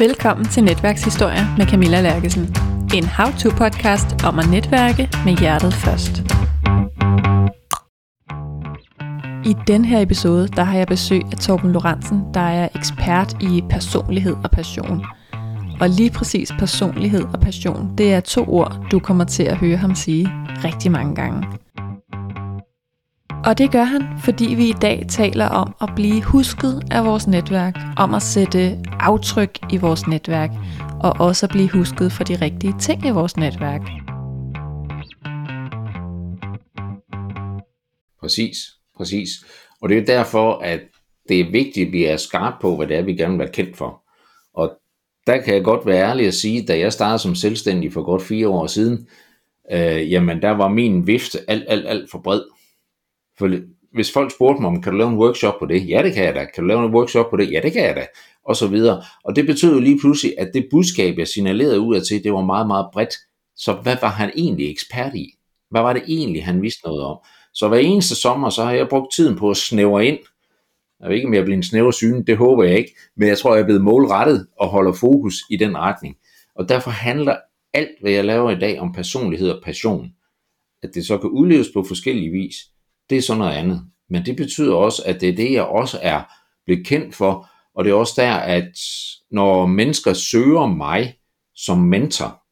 Velkommen til Netværkshistorie med Camilla Lærkesen. En how-to-podcast om at netværke med hjertet først. I den her episode, der har jeg besøg af Torben Lorentzen, der er ekspert i personlighed og passion. Og lige præcis personlighed og passion, det er to ord, du kommer til at høre ham sige rigtig mange gange. Og det gør han, fordi vi i dag taler om at blive husket af vores netværk, om at sætte aftryk i vores netværk, og også at blive husket for de rigtige ting i vores netværk. Præcis, præcis. Og det er derfor, at det er vigtigt, at vi er skarpe på, hvad det er, vi gerne vil være kendt for. Og der kan jeg godt være ærlig at sige, da jeg startede som selvstændig for godt fire år siden, øh, jamen der var min vifte alt, alt, alt for bred. For hvis folk spurgte mig, om kan du lave en workshop på det? Ja, det kan jeg da. Kan du lave en workshop på det? Ja, det kan jeg da. Og så videre. Og det betød jo lige pludselig, at det budskab, jeg signalerede ud af til, det var meget, meget bredt. Så hvad var han egentlig ekspert i? Hvad var det egentlig, han vidste noget om? Så hver eneste sommer, så har jeg brugt tiden på at snævre ind. Jeg ved ikke, om jeg bliver en snæver syne, det håber jeg ikke. Men jeg tror, jeg er blevet målrettet og holder fokus i den retning. Og derfor handler alt, hvad jeg laver i dag, om personlighed og passion. At det så kan udleves på forskellige vis det er så noget andet. Men det betyder også, at det er det, jeg også er blevet kendt for, og det er også der, at når mennesker søger mig som mentor,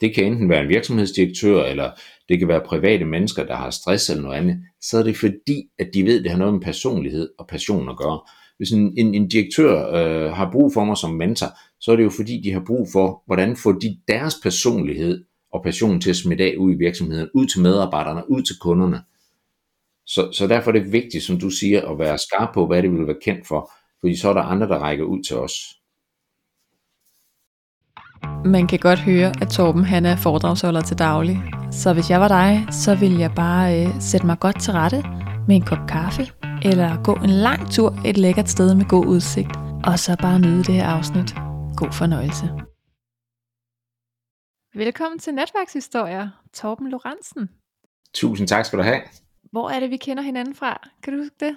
det kan enten være en virksomhedsdirektør, eller det kan være private mennesker, der har stress eller noget andet, så er det fordi, at de ved, at det har noget med personlighed og passion at gøre. Hvis en, en, en direktør øh, har brug for mig som mentor, så er det jo fordi, de har brug for, hvordan får de deres personlighed og passion til at smitte af ud i virksomheden, ud til medarbejderne, ud til kunderne. Så, så derfor er det vigtigt, som du siger, at være skarp på, hvad det vil være kendt for, fordi så er der andre, der rækker ud til os. Man kan godt høre, at Torben han er foredragsholder til daglig. Så hvis jeg var dig, så ville jeg bare øh, sætte mig godt til rette med en kop kaffe, eller gå en lang tur et lækkert sted med god udsigt, og så bare nyde det her afsnit. God fornøjelse. Velkommen til Netværkshistorier, Torben Lorentzen. Tusind tak skal du have. Hvor er det, vi kender hinanden fra? Kan du huske det?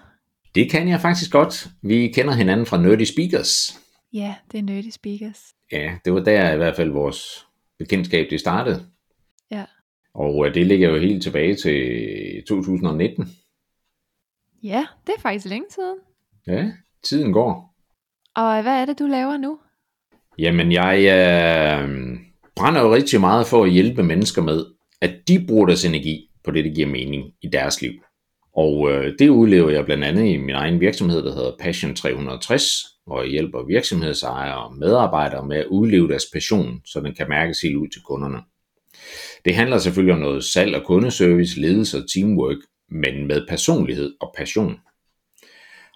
Det kan jeg faktisk godt. Vi kender hinanden fra Nerdy Speakers. Ja, det er Nerdy Speakers. Ja, det var der i hvert fald vores bekendtskab det startede. Ja. Og øh, det ligger jo helt tilbage til 2019. Ja, det er faktisk længe siden. Ja, tiden går. Og hvad er det, du laver nu? Jamen, jeg øh, brænder jo rigtig meget for at hjælpe mennesker med, at de bruger deres energi på det, der giver mening i deres liv. Og øh, det udlever jeg blandt andet i min egen virksomhed, der hedder Passion 360, hvor jeg hjælper virksomhedsejere og medarbejdere med at udleve deres passion, så den kan mærkes helt ud til kunderne. Det handler selvfølgelig om noget salg og kundeservice, ledelse og teamwork, men med personlighed og passion.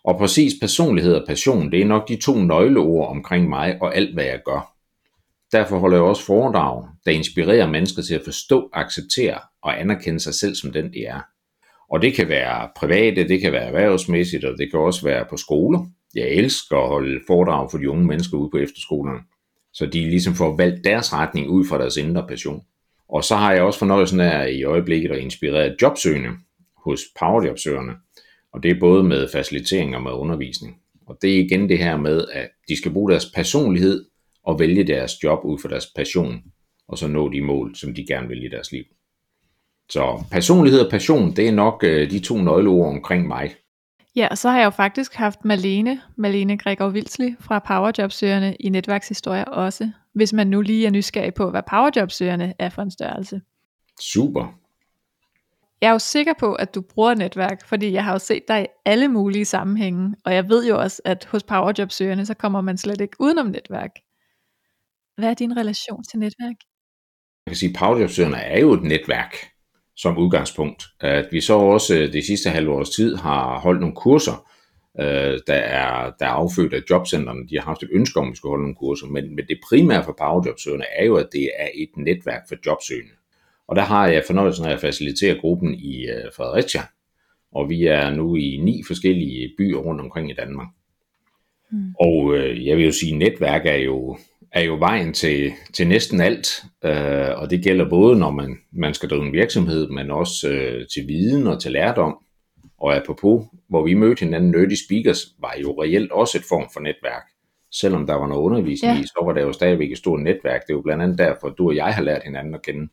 Og præcis personlighed og passion, det er nok de to nøgleord omkring mig og alt, hvad jeg gør. Derfor holder jeg også foredrag, der inspirerer mennesker til at forstå, acceptere og anerkende sig selv som den de er. Og det kan være private, det kan være erhvervsmæssigt, og det kan også være på skoler. Jeg elsker at holde foredrag for de unge mennesker ude på efterskolerne, så de ligesom får valgt deres retning ud fra deres indre passion. Og så har jeg også fornøjelsen af i øjeblikket at inspirere jobsøgende hos powerjobsøgerne, og det er både med facilitering og med undervisning. Og det er igen det her med, at de skal bruge deres personlighed og vælge deres job ud fra deres passion, og så nå de mål, som de gerne vil i deres liv. Så personlighed og passion, det er nok øh, de to nøgleord omkring mig. Ja, og så har jeg jo faktisk haft Malene, Malene Gregor Vilsli fra Powerjobsøgerne i netværkshistorie også, hvis man nu lige er nysgerrig på, hvad Powerjobsøgerne er for en størrelse. Super. Jeg er jo sikker på, at du bruger netværk, fordi jeg har jo set dig i alle mulige sammenhænge, og jeg ved jo også, at hos Powerjobsøgerne, så kommer man slet ikke udenom netværk. Hvad er din relation til netværk? Jeg kan sige, at Powerjobsøgerne er jo et netværk som udgangspunkt. At vi så også øh, det sidste halve års tid har holdt nogle kurser, øh, der, er, der er affødt af jobcentrene. De har haft et ønske om, at vi skulle holde nogle kurser, men, men det primære for Powerjobsøgerne er jo, at det er et netværk for jobsøgende. Og der har jeg fornøjelsen af at facilitere gruppen i øh, Fredericia, og vi er nu i ni forskellige byer rundt omkring i Danmark. Mm. Og øh, jeg vil jo sige, at netværk er jo er jo vejen til, til næsten alt, øh, og det gælder både, når man, man skal drive en virksomhed, men også øh, til viden og til lærdom. Og apropos, hvor vi mødte hinanden, Nerdy Speakers, var jo reelt også et form for netværk. selvom der var noget undervisning ja. i, så var der jo stadigvæk et stort netværk. Det er jo blandt andet derfor, du og jeg har lært hinanden at kende.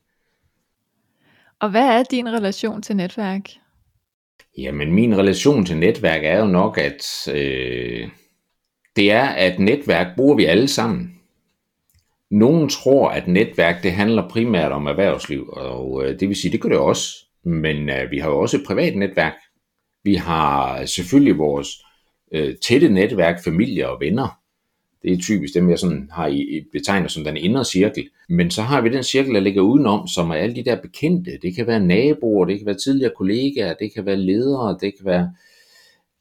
Og hvad er din relation til netværk? Jamen, min relation til netværk er jo nok, at øh, det er, at netværk bruger vi alle sammen. Nogen tror, at netværk det handler primært om erhvervsliv, og øh, det vil sige, det gør det også. Men øh, vi har jo også et privat netværk. Vi har selvfølgelig vores øh, tætte netværk, familie og venner. Det er typisk dem, jeg sådan har i, i betegner som den indre cirkel. Men så har vi den cirkel, der ligger udenom, som er alle de der bekendte. Det kan være naboer, det kan være tidligere kollegaer, det kan være ledere, det kan være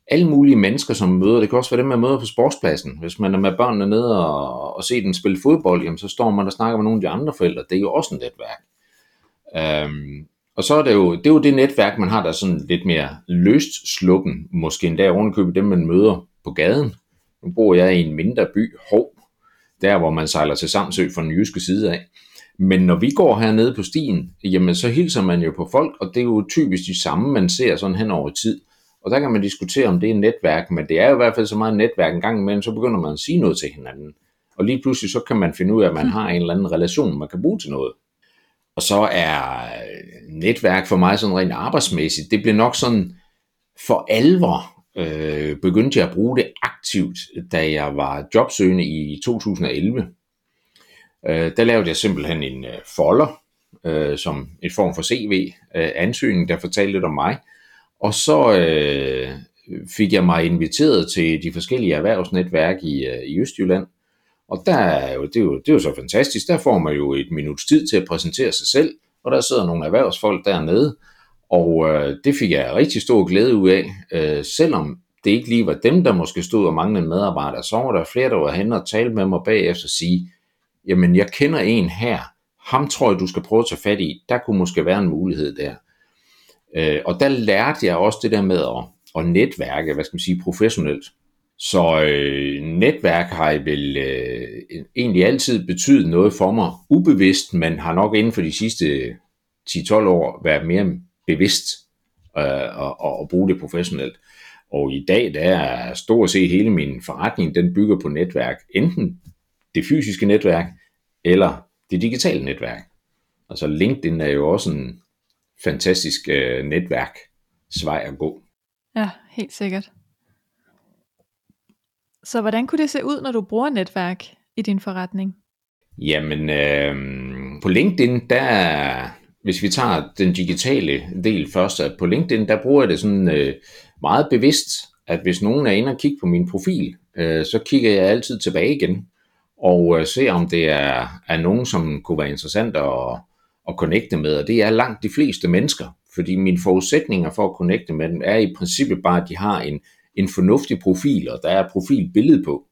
alle mulige mennesker, som møder. Det kan også være dem, man møder på sportspladsen. Hvis man er med børnene nede og, og ser dem spille fodbold, jamen, så står man og snakker med nogle af de andre forældre. Det er jo også et netværk. Øhm, og så er det, jo, det er jo det netværk, man har, der er sådan lidt mere løst sluppen, måske endda ovenikøbet dem, man møder på gaden. Nu bor jeg i en mindre by, Hov, der hvor man sejler til Samsø fra den jyske side af. Men når vi går hernede på stien, jamen så hilser man jo på folk, og det er jo typisk de samme, man ser sådan hen over tid. Og der kan man diskutere, om det er et netværk, men det er jo i hvert fald så meget netværk en gang imellem, så begynder man at sige noget til hinanden. Og lige pludselig så kan man finde ud af, at man har en eller anden relation, man kan bruge til noget. Og så er netværk for mig sådan rent arbejdsmæssigt, det bliver nok sådan for alvor øh, begyndte jeg at bruge det aktivt, da jeg var jobsøgende i 2011. Øh, der lavede jeg simpelthen en øh, folder, øh, som en form for CV-ansøgning, øh, der fortalte lidt om mig. Og så øh, fik jeg mig inviteret til de forskellige erhvervsnetværk i, øh, i Østjylland. Og der er jo, det, er jo, det er jo så fantastisk. Der får man jo et minuts tid til at præsentere sig selv, og der sidder nogle erhvervsfolk dernede, og øh, det fik jeg rigtig stor glæde ud af, øh, selvom det ikke lige var dem, der måske stod og manglede medarbejdere, så var der flere, der var hen og talte med mig bagefter og sige, jamen jeg kender en her, ham tror jeg, du skal prøve at tage fat i, der kunne måske være en mulighed der. Øh, og der lærte jeg også det der med at, at netværke, hvad skal man sige, professionelt. Så øh, netværk har vel øh, egentlig altid betydet noget for mig, ubevidst, men har nok inden for de sidste 10-12 år været mere bevidst øh, og, og, og bruge det professionelt. Og i dag, der er stort set hele min forretning, den bygger på netværk. Enten det fysiske netværk, eller det digitale netværk. Altså LinkedIn er jo også en fantastisk øh, netværk, svej at gå. Ja, helt sikkert. Så hvordan kunne det se ud, når du bruger netværk i din forretning? Jamen, øh, på LinkedIn, der hvis vi tager den digitale del først, at på LinkedIn, der bruger jeg det sådan øh, meget bevidst, at hvis nogen er inde og kigge på min profil, øh, så kigger jeg altid tilbage igen, og øh, ser om det er, er nogen, som kunne være interessant at, at connecte med, og det er langt de fleste mennesker, fordi mine forudsætninger for at connecte med dem er i princippet bare, at de har en, en fornuftig profil, og der er profilbillede på.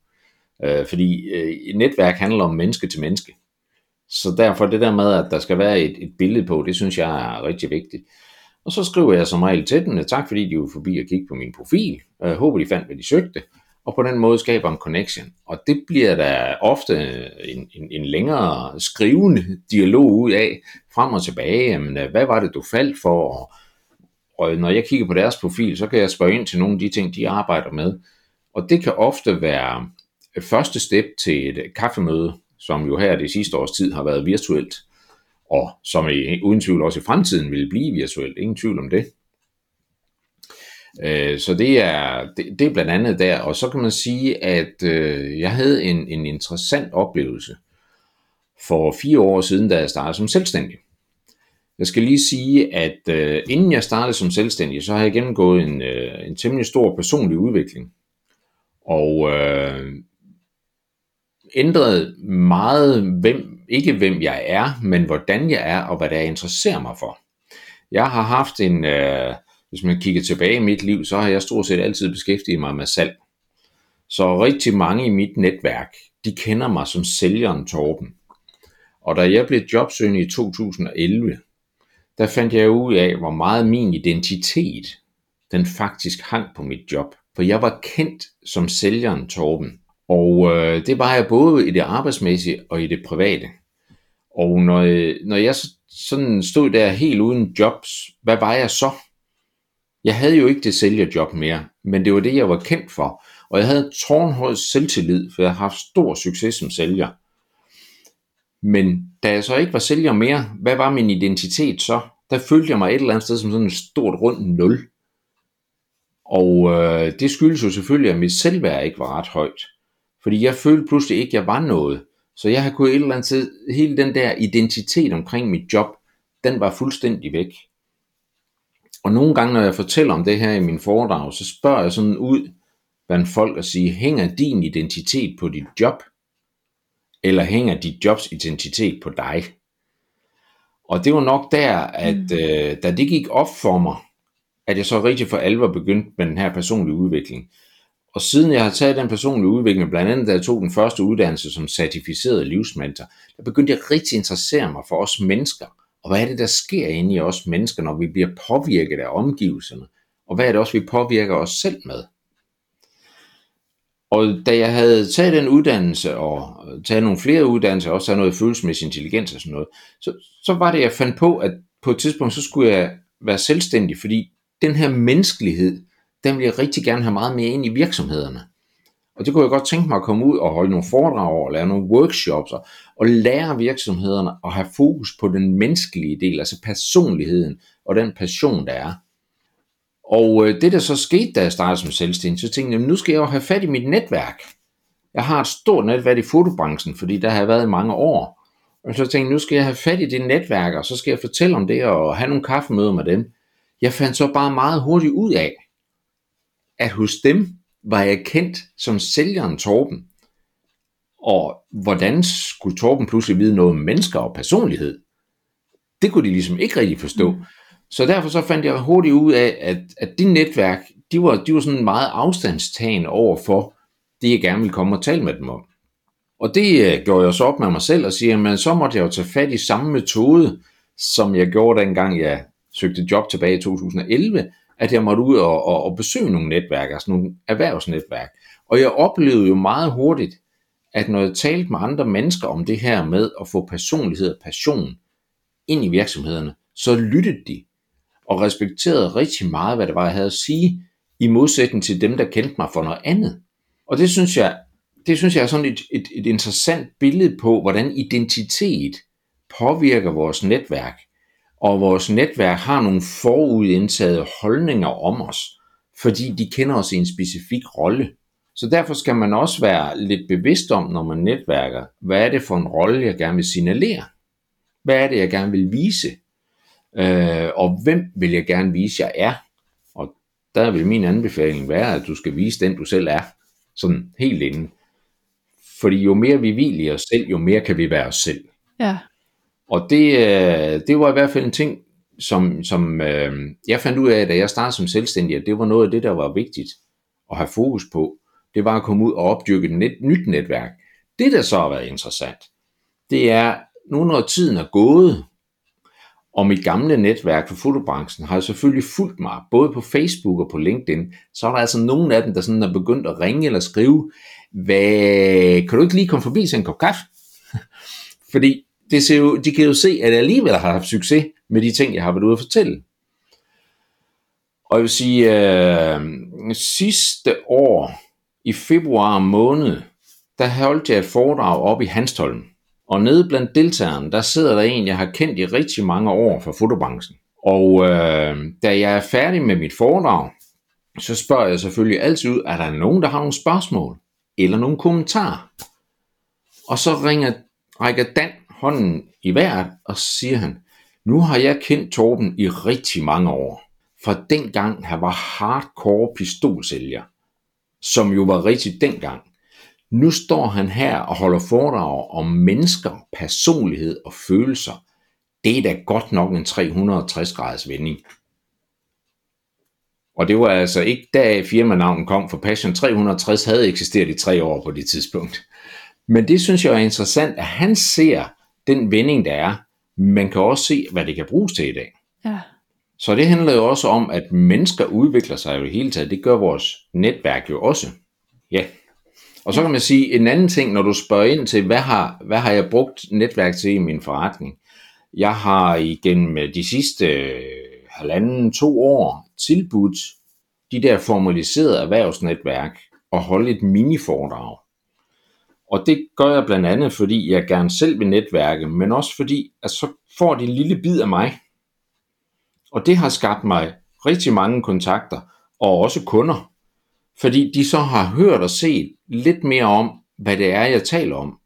Øh, fordi øh, netværk handler om menneske til menneske. Så derfor det der med, at der skal være et, et billede på, det synes jeg er rigtig vigtigt. Og så skriver jeg som regel til dem, tak fordi de var forbi og kigge på min profil. Jeg håber, de fandt, hvad de søgte. Og på den måde skaber en connection. Og det bliver der ofte en, en, en længere skrivende dialog ud af, frem og tilbage. Jamen, øh, hvad var det, du faldt for? Og, og når jeg kigger på deres profil, så kan jeg spørge ind til nogle af de ting, de arbejder med. Og det kan ofte være øh, første step til et kaffemøde, som jo her det sidste års tid har været virtuelt, og som i, uden tvivl også i fremtiden vil blive virtuelt. Ingen tvivl om det. Øh, så det er, det, det er blandt andet der, og så kan man sige, at øh, jeg havde en, en interessant oplevelse for fire år siden, da jeg startede som selvstændig. Jeg skal lige sige, at øh, inden jeg startede som selvstændig, så har jeg gennemgået en, øh, en temmelig stor personlig udvikling. Og øh, ændret meget, hvem, ikke hvem jeg er, men hvordan jeg er, og hvad det er, jeg interesserer mig for. Jeg har haft en, øh, hvis man kigger tilbage i mit liv, så har jeg stort set altid beskæftiget mig med salg. Så rigtig mange i mit netværk, de kender mig som sælgeren Torben. Og da jeg blev jobsøgende i 2011, der fandt jeg ud af, hvor meget min identitet, den faktisk hang på mit job. For jeg var kendt som sælgeren Torben. Og øh, det var jeg både i det arbejdsmæssige og i det private. Og når, øh, når jeg sådan stod der helt uden jobs, hvad var jeg så? Jeg havde jo ikke det sælgerjob mere, men det var det, jeg var kendt for. Og jeg havde tårnhøj selvtillid, for jeg har haft stor succes som sælger. Men da jeg så ikke var sælger mere, hvad var min identitet så? Der følte jeg mig et eller andet sted som sådan et stort rundt nul. Og øh, det skyldes jo selvfølgelig, at mit selvværd ikke var ret højt. Fordi jeg følte pludselig ikke, at jeg var noget. Så jeg har kunnet et eller andet sted, hele den der identitet omkring mit job, den var fuldstændig væk. Og nogle gange, når jeg fortæller om det her i min foredrag, så spørger jeg sådan ud blandt folk og siger, hænger din identitet på dit job? Eller hænger dit jobs identitet på dig? Og det var nok der, at mm. øh, da det gik op for mig, at jeg så rigtig for alvor begyndte med den her personlige udvikling. Og siden jeg har taget den personlige udvikling, blandt andet da jeg tog den første uddannelse som certificeret livsmentor, der begyndte jeg rigtig at interessere mig for os mennesker. Og hvad er det, der sker inde i os mennesker, når vi bliver påvirket af omgivelserne? Og hvad er det også, vi påvirker os selv med? Og da jeg havde taget den uddannelse, og øh, taget nogle flere uddannelser, også taget noget følelsesmæssig intelligens og sådan noget, så, så var det, jeg fandt på, at på et tidspunkt, så skulle jeg være selvstændig, fordi den her menneskelighed, den vil jeg rigtig gerne have meget mere ind i virksomhederne. Og det kunne jeg godt tænke mig at komme ud og holde nogle foredrag og lave nogle workshops og, og lære virksomhederne at have fokus på den menneskelige del, altså personligheden og den passion, der er. Og øh, det der så skete, da jeg startede som selvstændig, så tænkte jeg, nu skal jeg jo have fat i mit netværk. Jeg har et stort netværk i fotobranchen, fordi der har jeg været i mange år. Og så tænkte jeg, nu skal jeg have fat i det netværk, og så skal jeg fortælle om det og have nogle kaffemøder med dem. Jeg fandt så bare meget hurtigt ud af, at hos dem var jeg kendt som sælgeren Torben. Og hvordan skulle Torben pludselig vide noget om mennesker og personlighed? Det kunne de ligesom ikke rigtig forstå. Mm. Så derfor så fandt jeg hurtigt ud af, at, at de netværk, de var, de var sådan meget afstandstagen over for det, jeg gerne ville komme og tale med dem om. Og det uh, gjorde jeg så op med mig selv og siger, men så måtte jeg jo tage fat i samme metode, som jeg gjorde dengang jeg søgte job tilbage i 2011, at jeg måtte ud og, og, og besøge nogle netværk, altså nogle erhvervsnetværk. Og jeg oplevede jo meget hurtigt, at når jeg talte med andre mennesker om det her med at få personlighed og passion ind i virksomhederne, så lyttede de og respekterede rigtig meget, hvad det var, jeg havde at sige, i modsætning til dem, der kendte mig for noget andet. Og det synes jeg, det synes jeg er sådan et, et, et interessant billede på, hvordan identitet påvirker vores netværk og vores netværk har nogle forudindtagede holdninger om os, fordi de kender os i en specifik rolle. Så derfor skal man også være lidt bevidst om, når man netværker, hvad er det for en rolle, jeg gerne vil signalere? Hvad er det, jeg gerne vil vise? Øh, og hvem vil jeg gerne vise, jeg er? Og der vil min anbefaling være, at du skal vise den, du selv er. Sådan helt inden. Fordi jo mere vi hviler os selv, jo mere kan vi være os selv. Ja. Og det, øh, det var i hvert fald en ting, som, som øh, jeg fandt ud af, da jeg startede som selvstændig, at det var noget af det, der var vigtigt at have fokus på. Det var at komme ud og opdyrke et net, nyt netværk. Det, der så har været interessant, det er, nu når tiden er gået, og mit gamle netværk for fotobranchen har selvfølgelig fulgt mig, både på Facebook og på LinkedIn, så er der altså nogen af dem, der sådan er begyndt at ringe eller skrive, hvad, kan du ikke lige komme forbi til en kop kaffe? Fordi det ser jo, de kan jo se, at jeg alligevel har haft succes med de ting, jeg har været ude at fortælle. Og jeg vil sige, øh, sidste år, i februar måned, der holdt jeg et foredrag op i Hanstholm. Og nede blandt deltagerne, der sidder der en, jeg har kendt i rigtig mange år fra fotobranchen. Og øh, da jeg er færdig med mit foredrag, så spørger jeg selvfølgelig altid ud, er der nogen, der har nogle spørgsmål? Eller nogle kommentarer? Og så ringer, rækker Dan hånden i vejret, og så siger han, nu har jeg kendt Torben i rigtig mange år. Fra dengang han var hardcore pistolsælger, som jo var rigtig dengang. Nu står han her og holder foredrag om mennesker, personlighed og følelser. Det er da godt nok en 360 graders vending. Og det var altså ikke da firmanavnet kom, for Passion 360 havde eksisteret i tre år på det tidspunkt. Men det synes jeg er interessant, at han ser den vending, der er, man kan også se, hvad det kan bruges til i dag. Ja. Så det handler jo også om, at mennesker udvikler sig jo i hele taget. Det gør vores netværk jo også. Ja. Og så kan man sige en anden ting, når du spørger ind til, hvad har, hvad har jeg brugt netværk til i min forretning? Jeg har igennem de sidste halvanden, to år tilbudt de der formaliserede erhvervsnetværk og holde et mini-foredrag. Og det gør jeg blandt andet, fordi jeg gerne selv vil netværke, men også fordi, at så får de en lille bid af mig. Og det har skabt mig rigtig mange kontakter, og også kunder. Fordi de så har hørt og set lidt mere om, hvad det er, jeg taler om.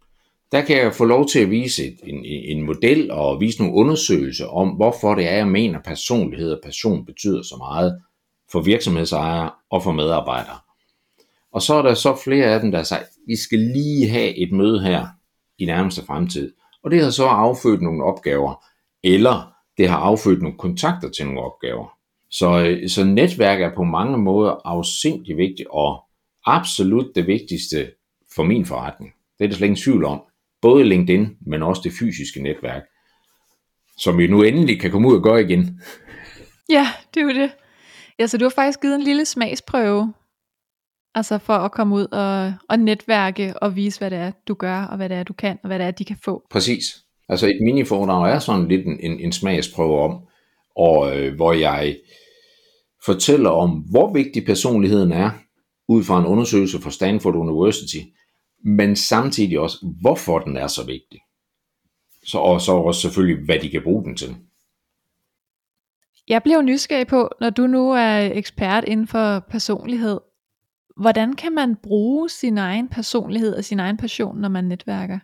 Der kan jeg få lov til at vise en, en model og vise nogle undersøgelser om, hvorfor det er, jeg mener, personlighed og passion betyder så meget for virksomhedsejere og for medarbejdere. Og så er der så flere af dem, der siger, vi skal lige have et møde her i nærmeste fremtid. Og det har så affødt nogle opgaver, eller det har affødt nogle kontakter til nogle opgaver. Så, øh, så netværk er på mange måder afsindelig vigtigt, og absolut det vigtigste for min forretning. Det er der slet ingen tvivl om. Både LinkedIn, men også det fysiske netværk, som vi nu endelig kan komme ud og gøre igen. Ja, det er jo det. Ja, så du har faktisk givet en lille smagsprøve, altså for at komme ud og, og netværke og vise, hvad det er, du gør, og hvad det er, du kan, og hvad det er, de kan få. Præcis. Altså et mini-foredrag er sådan lidt en, en, en smagsprøve om, og øh, hvor jeg fortæller om, hvor vigtig personligheden er, ud fra en undersøgelse fra Stanford University, men samtidig også, hvorfor den er så vigtig. Så, og så også selvfølgelig, hvad de kan bruge den til. Jeg bliver jo nysgerrig på, når du nu er ekspert inden for personlighed, hvordan kan man bruge sin egen personlighed og sin egen passion, når man netværker?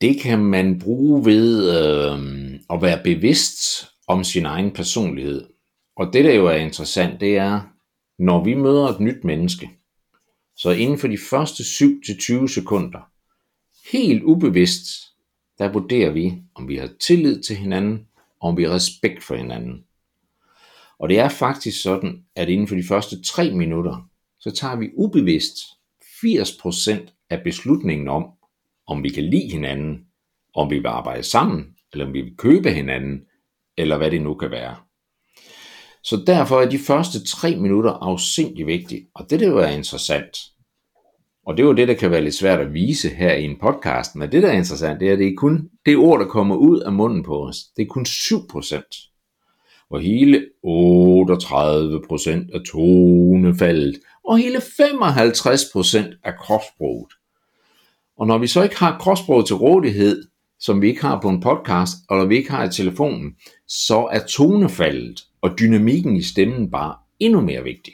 Det kan man bruge ved øh, at være bevidst om sin egen personlighed. Og det, der jo er interessant, det er, når vi møder et nyt menneske, så inden for de første 7-20 sekunder, helt ubevidst, der vurderer vi, om vi har tillid til hinanden, og om vi har respekt for hinanden. Og det er faktisk sådan, at inden for de første 3 minutter, så tager vi ubevidst 80% af beslutningen om, om vi kan lide hinanden, om vi vil arbejde sammen, eller om vi vil købe hinanden, eller hvad det nu kan være. Så derfor er de første tre minutter afsindelig vigtige, og det der jo er interessant, og det er jo det, der kan være lidt svært at vise her i en podcast, men det der er interessant, det er, at det er kun det ord, der kommer ud af munden på os, det er kun 7%. Og hele 38% af tonefaldet, og hele 55% af kropsproget. Og når vi så ikke har kropsproget til rådighed, som vi ikke har på en podcast, eller vi ikke har i telefonen, så er tonefaldet og dynamikken i stemmen bare endnu mere vigtig.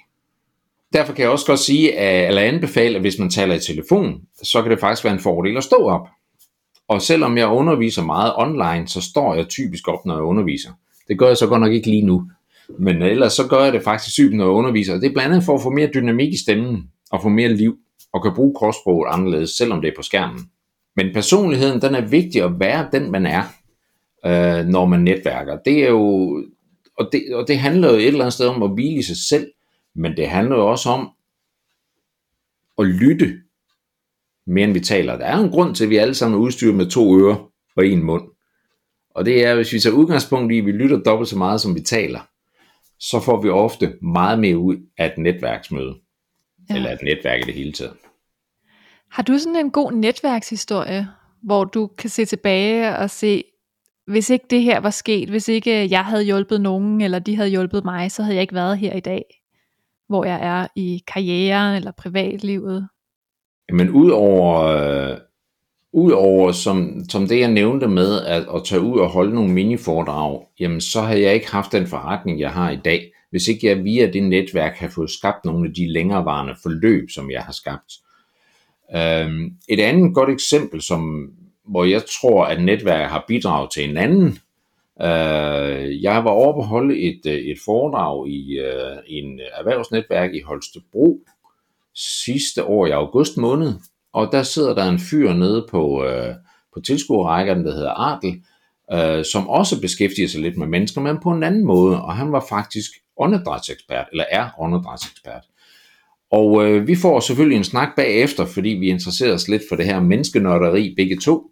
Derfor kan jeg også godt sige, at, eller anbefale, at hvis man taler i telefon, så kan det faktisk være en fordel at stå op. Og selvom jeg underviser meget online, så står jeg typisk op, når jeg underviser. Det gør jeg så godt nok ikke lige nu. Men ellers så gør jeg det faktisk sygt, når jeg underviser. Det er blandt andet for at få mere dynamik i stemmen, og få mere liv, og kan bruge kropssproget anderledes, selvom det er på skærmen. Men personligheden, den er vigtig at være den, man er, øh, når man netværker. Det er jo, og det, og det handler jo et eller andet sted om at hvile i sig selv, men det handler jo også om at lytte mere end vi taler. Der er en grund til, at vi alle sammen er udstyret med to ører og en mund. Og det er, hvis vi tager udgangspunkt i, at vi lytter dobbelt så meget, som vi taler, så får vi ofte meget mere ud af et netværksmøde. Ja. Eller et netværk i det hele taget. Har du sådan en god netværkshistorie, hvor du kan se tilbage og se, hvis ikke det her var sket, hvis ikke jeg havde hjulpet nogen, eller de havde hjulpet mig, så havde jeg ikke været her i dag, hvor jeg er i karrieren eller privatlivet? Men udover, øh, udover som, som det jeg nævnte med at, at tage ud og holde nogle mini-foredrag, jamen så havde jeg ikke haft den forretning, jeg har i dag, hvis ikke jeg via det netværk har fået skabt nogle af de længerevarende forløb, som jeg har skabt. Øhm, et andet godt eksempel, som, hvor jeg tror, at netværk har bidraget til en anden. Øh, jeg var over på at holde et, øh, et foredrag i øh, en erhvervsnetværk i Holstebro sidste år i august måned, og der sidder der en fyr nede på, øh, på tilskuerrækkerne, der hedder Artel, øh, som også beskæftiger sig lidt med mennesker, men på en anden måde, og han var faktisk åndedrætsekspert, eller er åndedrætsekspert. Og øh, vi får selvfølgelig en snak bagefter, fordi vi interesserer os lidt for det her menneskenørderi begge to.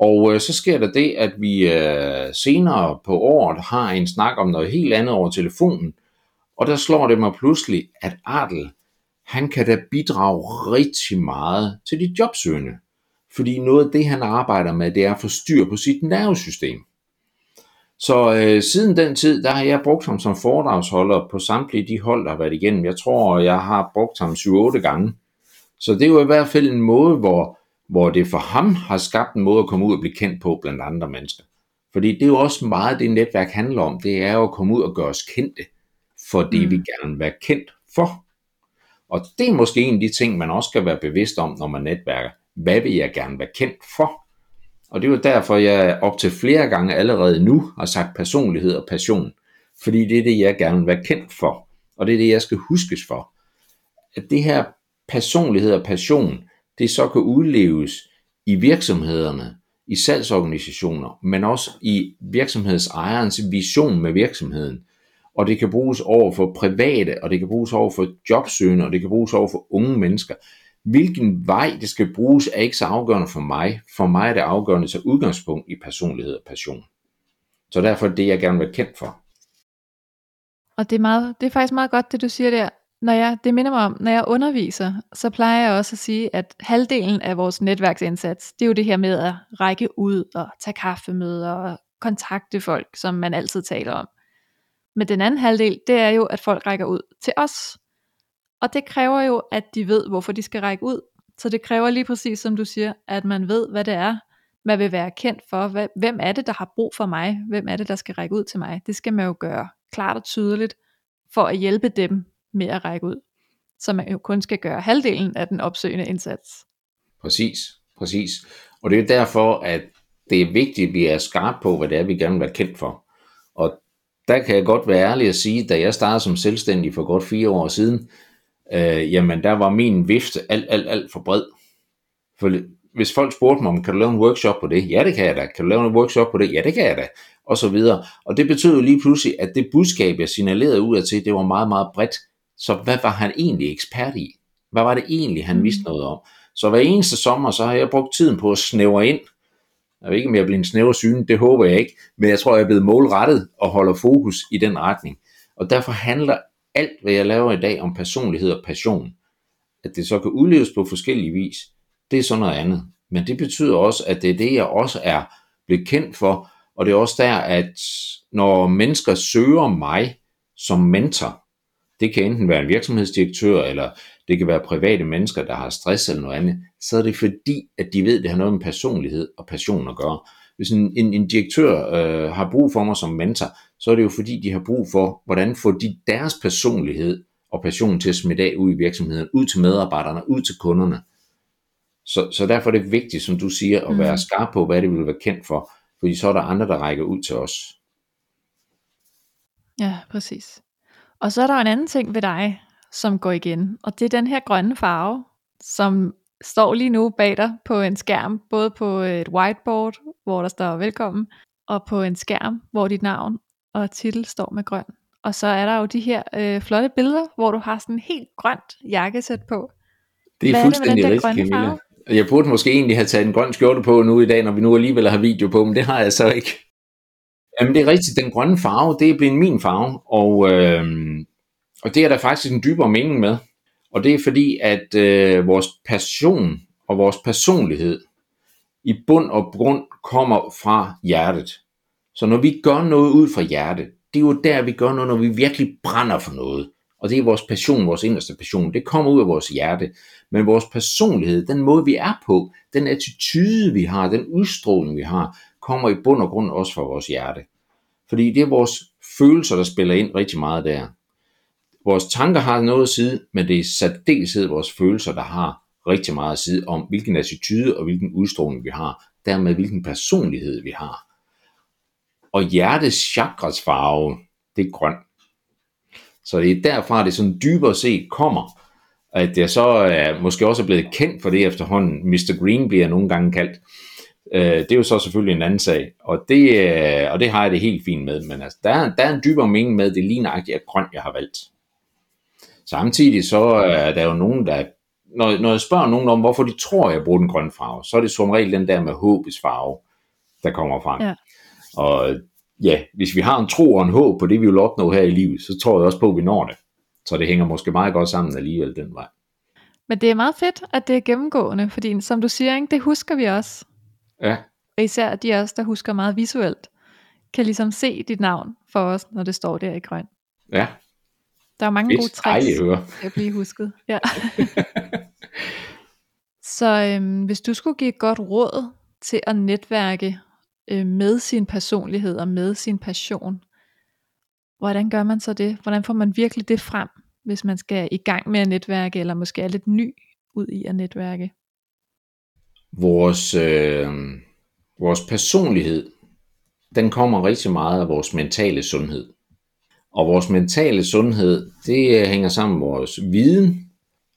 Og øh, så sker der det, at vi øh, senere på året har en snak om noget helt andet over telefonen. Og der slår det mig pludselig, at Adel, han kan da bidrage rigtig meget til de jobsøgende. Fordi noget af det, han arbejder med, det er at få styr på sit nervesystem. Så øh, siden den tid, der har jeg brugt ham som foredragsholder på samtlige de hold, der har været igennem. Jeg tror, jeg har brugt ham 7-8 gange. Så det er jo i hvert fald en måde, hvor, hvor det for ham har skabt en måde at komme ud og blive kendt på blandt andre mennesker. Fordi det er jo også meget det netværk handler om. Det er jo at komme ud og gøre os kendte for det, mm. vi gerne vil være kendt for. Og det er måske en af de ting, man også skal være bevidst om, når man netværker. Hvad vil jeg gerne være kendt for? Og det er jo derfor, jeg op til flere gange allerede nu har sagt personlighed og passion. Fordi det er det, jeg gerne vil være kendt for. Og det er det, jeg skal huskes for. At det her personlighed og passion, det så kan udleves i virksomhederne, i salgsorganisationer, men også i virksomhedsejerens vision med virksomheden. Og det kan bruges over for private, og det kan bruges over for jobsøgende, og det kan bruges over for unge mennesker. Hvilken vej det skal bruges er ikke så afgørende for mig. For mig er det afgørende til udgangspunkt i personlighed og passion. Så derfor er det, jeg gerne vil være kendt for. Og det er, meget, det er faktisk meget godt, det du siger der. Når jeg, det minder mig om, når jeg underviser, så plejer jeg også at sige, at halvdelen af vores netværksindsats, det er jo det her med at række ud og tage kaffemøder og kontakte folk, som man altid taler om. Men den anden halvdel, det er jo, at folk rækker ud til os. Og det kræver jo, at de ved, hvorfor de skal række ud. Så det kræver lige præcis, som du siger, at man ved, hvad det er, man vil være kendt for. Hvem er det, der har brug for mig? Hvem er det, der skal række ud til mig? Det skal man jo gøre klart og tydeligt, for at hjælpe dem med at række ud. Så man jo kun skal gøre halvdelen af den opsøgende indsats. Præcis, præcis. Og det er derfor, at det er vigtigt, at vi er skarpe på, hvad det er, vi gerne vil være kendt for. Og der kan jeg godt være ærlig at sige, da jeg startede som selvstændig for godt fire år siden, øh, jamen der var min vifte alt, alt, alt for bred. For hvis folk spurgte mig, om kan du lave en workshop på det? Ja, det kan jeg da. Kan du lave en workshop på det? Ja, det kan jeg da. Og så videre. Og det betød jo lige pludselig, at det budskab, jeg signalerede ud af til, det var meget, meget bredt. Så hvad var han egentlig ekspert i? Hvad var det egentlig, han vidste noget om? Så hver eneste sommer, så har jeg brugt tiden på at snævre ind. Jeg ved ikke, om jeg bliver en snæver syn, det håber jeg ikke. Men jeg tror, jeg er blevet målrettet og holder fokus i den retning. Og derfor handler alt, hvad jeg laver i dag om personlighed og passion. At det så kan udleves på forskellige vis, det er så noget andet. Men det betyder også, at det er det, jeg også er blevet kendt for. Og det er også der, at når mennesker søger mig som mentor, det kan enten være en virksomhedsdirektør, eller det kan være private mennesker, der har stress eller noget andet, så er det fordi, at de ved, at det har noget med personlighed og passion at gøre. Hvis en, en, en direktør øh, har brug for mig som mentor, så er det jo fordi, de har brug for, hvordan får de deres personlighed og passion til at smitte af ud i virksomheden, ud til medarbejderne, ud til kunderne. Så, så derfor er det vigtigt, som du siger, at være mm. skarp på, hvad det vil være kendt for, fordi så er der andre, der rækker ud til os. Ja, præcis. Og så er der en anden ting ved dig, som går igen, og det er den her grønne farve, som står lige nu bag dig på en skærm, både på et whiteboard, hvor der står velkommen, og på en skærm, hvor dit navn og titel står med grøn. Og så er der jo de her øh, flotte billeder, hvor du har sådan en helt grønt jakkesæt på. Det er Hvad fuldstændig er det rigtigt, Camilla. Jeg burde måske egentlig have taget en grøn skjorte på nu i dag, når vi nu alligevel har video på, men det har jeg så ikke. Jamen det er rigtigt, den grønne farve, det er blevet min farve, og, øh, og det er der faktisk en dybere mening med. Og det er fordi, at øh, vores passion og vores personlighed i bund og grund kommer fra hjertet. Så når vi gør noget ud fra hjertet, det er jo der, vi gør noget, når vi virkelig brænder for noget. Og det er vores passion, vores inderste passion. Det kommer ud af vores hjerte. Men vores personlighed, den måde vi er på, den attitude vi har, den udstråling vi har, kommer i bund og grund også fra vores hjerte. Fordi det er vores følelser, der spiller ind rigtig meget der. Vores tanker har noget at sige, men det er særdeleshed vores følelser, der har rigtig meget at sige om, hvilken attitude og hvilken udstråling vi har. Dermed hvilken personlighed vi har. Og hjertets chakras farve, det er grøn. Så det er derfra, det sådan dybere set kommer, at jeg så er, måske også er blevet kendt for det efterhånden. Mr. Green bliver nogle gange kaldt. Øh, det er jo så selvfølgelig en anden sag, og det, øh, og det har jeg det helt fint med, men altså, der, er, der er en dybere mening med, det lige nøjagtigt er grøn, jeg har valgt. Samtidig så er der jo nogen, der, når, når jeg spørger nogen om, hvorfor de tror, jeg bruger den grønne farve, så er det som regel den der med håbets farve, der kommer frem. Ja. Og ja, hvis vi har en tro og en håb på det, vi vil opnå her i livet, så tror jeg også på, at vi når det. Så det hænger måske meget godt sammen alligevel den vej. Men det er meget fedt, at det er gennemgående, fordi som du siger, ikke, det husker vi også. Ja. Og især de af os, der husker meget visuelt. kan ligesom se dit navn for os, når det står der i grøn. Ja. Der er mange gode tricks til at blive husket. Ja. Så øhm, hvis du skulle give et godt råd til at netværke øh, med sin personlighed og med sin passion, hvordan gør man så det? Hvordan får man virkelig det frem, hvis man skal i gang med at netværke, eller måske er lidt ny ud i at netværke? Vores, øh, vores personlighed, den kommer rigtig meget af vores mentale sundhed. Og vores mentale sundhed, det øh, hænger sammen med vores viden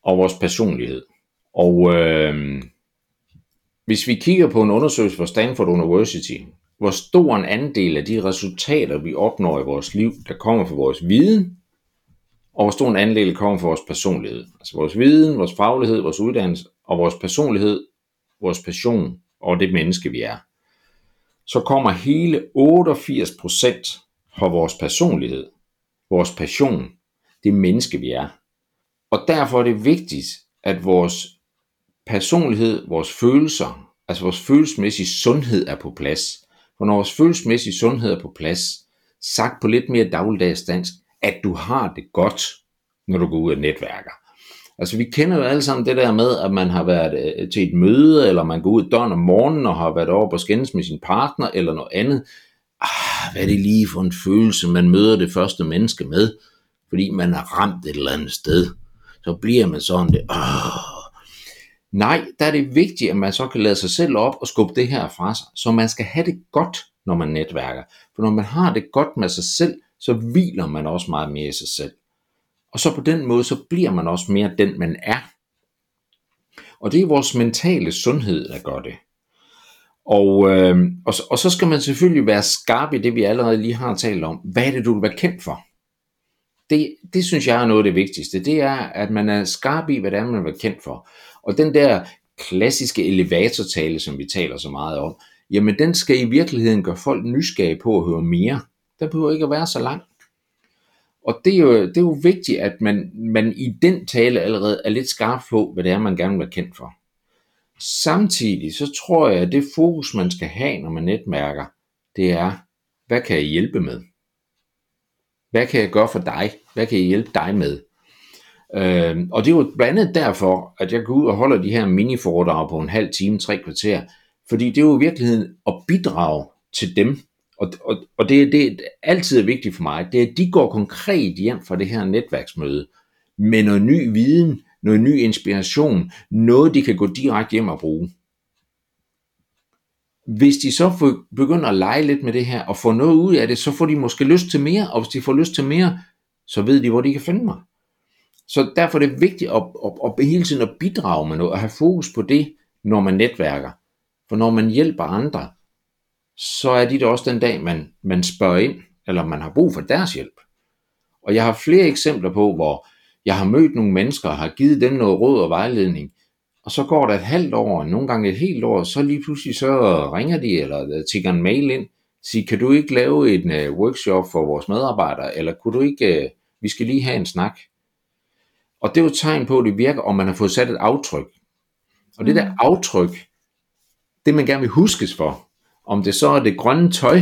og vores personlighed. Og øh, hvis vi kigger på en undersøgelse fra Stanford University, hvor stor en andel af de resultater, vi opnår i vores liv, der kommer fra vores viden, og hvor stor en andel kommer fra vores personlighed. Altså vores viden, vores faglighed, vores uddannelse og vores personlighed, vores passion og det menneske, vi er. Så kommer hele 88% fra vores personlighed, vores passion, det menneske, vi er. Og derfor er det vigtigt, at vores personlighed, vores følelser, altså vores følelsesmæssige sundhed er på plads. For når vores følelsesmæssige sundhed er på plads, sagt på lidt mere dagligdags dansk, at du har det godt, når du går ud og netværker. Altså vi kender jo alle sammen det der med, at man har været øh, til et møde, eller man går ud døren om morgenen og har været over på skændes med sin partner, eller noget andet. Ah, hvad er det lige for en følelse, man møder det første menneske med, fordi man er ramt et eller andet sted. Så bliver man sådan det, ah, Nej, der er det vigtigt, at man så kan lade sig selv op og skubbe det her fra sig. Så man skal have det godt, når man netværker. For når man har det godt med sig selv, så hviler man også meget mere i sig selv. Og så på den måde, så bliver man også mere den, man er. Og det er vores mentale sundhed, der gør det. Og, øh, og, og så skal man selvfølgelig være skarp i det, vi allerede lige har talt om. Hvad er det, du vil være kendt for? Det, det synes jeg er noget af det vigtigste. Det er, at man er skarp i, hvad det er, man vil være kendt for. Og den der klassiske elevatortale, som vi taler så meget om, jamen den skal i virkeligheden gøre folk nysgerrige på at høre mere. Der behøver ikke at være så lang. Og det er jo, det er jo vigtigt, at man, man i den tale allerede er lidt skarp på, hvad det er, man gerne vil være kendt for. Samtidig så tror jeg, at det fokus, man skal have, når man netværker, det er, hvad kan jeg hjælpe med? Hvad kan jeg gøre for dig? Hvad kan jeg hjælpe dig med? Øh, og det er jo blandt andet derfor, at jeg går ud og holder de her mini-foredrag på en halv time, tre kvarter, fordi det er jo i virkeligheden at bidrage til dem, og, og, og det, det er altid vigtigt for mig, det er, at de går konkret hjem fra det her netværksmøde med noget ny viden, noget ny inspiration, noget de kan gå direkte hjem og bruge. Hvis de så begynder at lege lidt med det her og få noget ud af det, så får de måske lyst til mere, og hvis de får lyst til mere, så ved de, hvor de kan finde mig. Så derfor er det vigtigt at, at, at hele tiden at bidrage med noget, og have fokus på det, når man netværker. For når man hjælper andre, så er de der også den dag, man, man spørger ind, eller man har brug for deres hjælp. Og jeg har flere eksempler på, hvor jeg har mødt nogle mennesker og har givet dem noget råd og vejledning, og så går der et halvt år, nogle gange et helt år, så lige pludselig så ringer de, eller tigger en mail ind, siger, kan du ikke lave en uh, workshop for vores medarbejdere, eller kunne du ikke, uh, vi skal lige have en snak. Og det er jo et tegn på, at det virker, om man har fået sat et aftryk. Og det der mm. aftryk, det man gerne vil huskes for, om det så er det grønne tøj,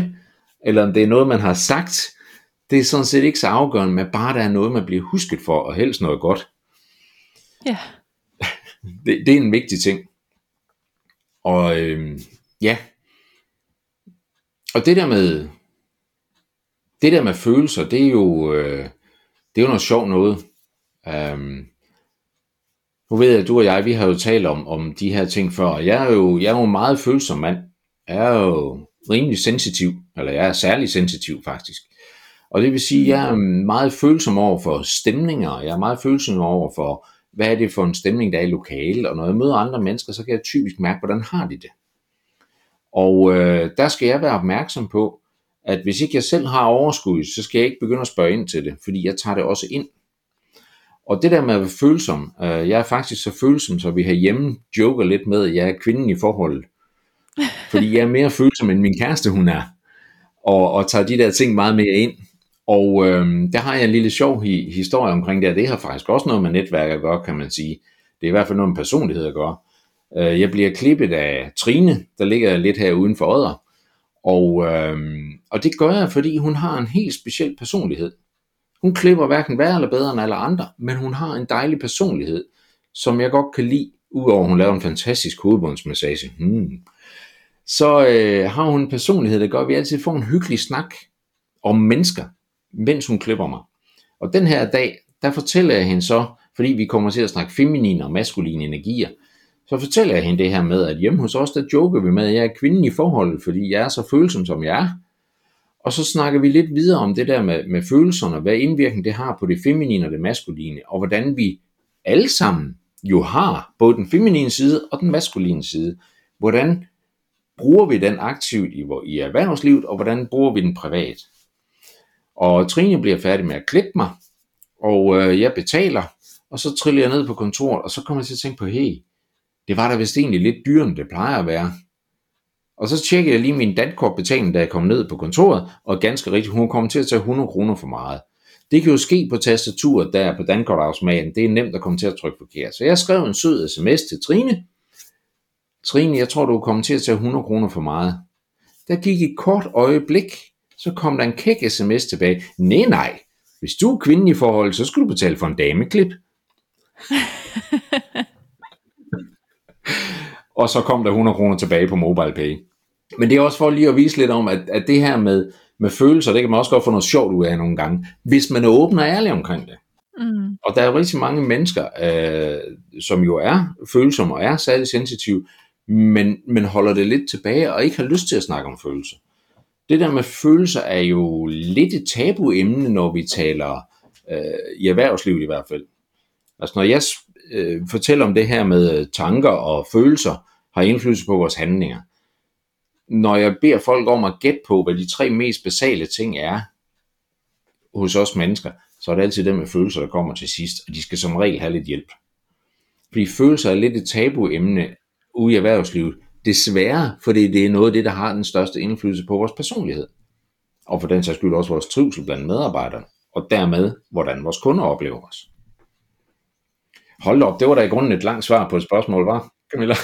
eller om det er noget, man har sagt, det er sådan set ikke så afgørende, men bare der er noget, man bliver husket for, og helst noget godt. Ja. Det, det er en vigtig ting. Og øh, ja. Og det der med, det der med følelser, det er jo, øh, det er jo noget sjovt noget. Øhm, nu ved jeg, at du og jeg, vi har jo talt om, om de her ting før, og jeg er jo, jeg er jo en meget følsom mand. Jeg er jo rimelig sensitiv, eller jeg er særlig sensitiv faktisk. Og det vil sige, at jeg er meget følsom over for stemninger, jeg er meget følsom over for, hvad er det for en stemning, der er i lokalet, og når jeg møder andre mennesker, så kan jeg typisk mærke, hvordan har de det. Og øh, der skal jeg være opmærksom på, at hvis ikke jeg selv har overskud, så skal jeg ikke begynde at spørge ind til det, fordi jeg tager det også ind. Og det der med at være følsom, øh, jeg er faktisk så følsom, så vi hjemme joker lidt med, at jeg er kvinden i forholdet. Fordi jeg er mere følsom, end min kæreste hun er. Og, og tager de der ting meget mere ind. Og øh, der har jeg en lille sjov hi- historie omkring det, det har faktisk også noget med netværk at gøre, kan man sige. Det er i hvert fald noget med personlighed at gøre. Øh, jeg bliver klippet af Trine, der ligger lidt her uden for Odder. Og, øh, og det gør jeg, fordi hun har en helt speciel personlighed. Hun klipper hverken værre eller bedre end alle andre, men hun har en dejlig personlighed, som jeg godt kan lide, udover at hun laver en fantastisk hovedbundsmassage. Hmm. Så øh, har hun en personlighed, der gør, at vi altid får en hyggelig snak om mennesker, mens hun klipper mig. Og den her dag, der fortæller jeg hende så, fordi vi kommer til at snakke feminine og maskuline energier, så fortæller jeg hende det her med, at hjemme hos os, der joker vi med, at jeg er kvinden i forholdet, fordi jeg er så følsom, som jeg er. Og så snakker vi lidt videre om det der med, med følelserne, hvad indvirkning det har på det feminine og det maskuline, og hvordan vi alle sammen jo har både den feminine side og den maskuline side. Hvordan bruger vi den aktivt i, i erhvervslivet, og hvordan bruger vi den privat? Og Trine bliver færdig med at klippe mig, og øh, jeg betaler, og så triller jeg ned på kontoret, og så kommer jeg til at tænke på, hey, det var da vist egentlig lidt dyrere, end det plejer at være. Og så tjekker jeg lige min dankortbetaling, da jeg kom ned på kontoret, og ganske rigtigt, hun kom til at tage 100 kroner for meget. Det kan jo ske på tastaturet der på dankortautomaten. Det er nemt at komme til at trykke forkert. Så jeg skrev en sød sms til Trine. Trine, jeg tror, du kommer til at tage 100 kroner for meget. Der gik et kort øjeblik, så kom der en kæk sms tilbage. Nej, nej. Hvis du er kvinde i forhold, så skal du betale for en dameklip. og så kom der 100 kroner tilbage på MobilePay. Men det er også for lige at vise lidt om, at, at det her med, med følelser, det kan man også godt få noget sjovt ud af nogle gange, hvis man er åben og ærlig omkring det. Mm. Og der er rigtig mange mennesker, øh, som jo er følsomme og er særlig sensitive, men, men holder det lidt tilbage og ikke har lyst til at snakke om følelser. Det der med følelser er jo lidt et tabuemne, når vi taler øh, i erhvervslivet i hvert fald. Altså når jeg øh, fortæller om det her med øh, tanker og følelser har indflydelse på vores handlinger, når jeg beder folk om at gætte på, hvad de tre mest basale ting er hos os mennesker, så er det altid dem med følelser, der kommer til sidst, og de skal som regel have lidt hjælp. Fordi følelser er lidt et tabuemne ude i erhvervslivet, desværre, fordi det er noget af det, der har den største indflydelse på vores personlighed. Og for den sags skyld også vores trivsel blandt medarbejderne, og dermed, hvordan vores kunder oplever os. Hold op, det var da i grunden et langt svar på et spørgsmål, var Camilla?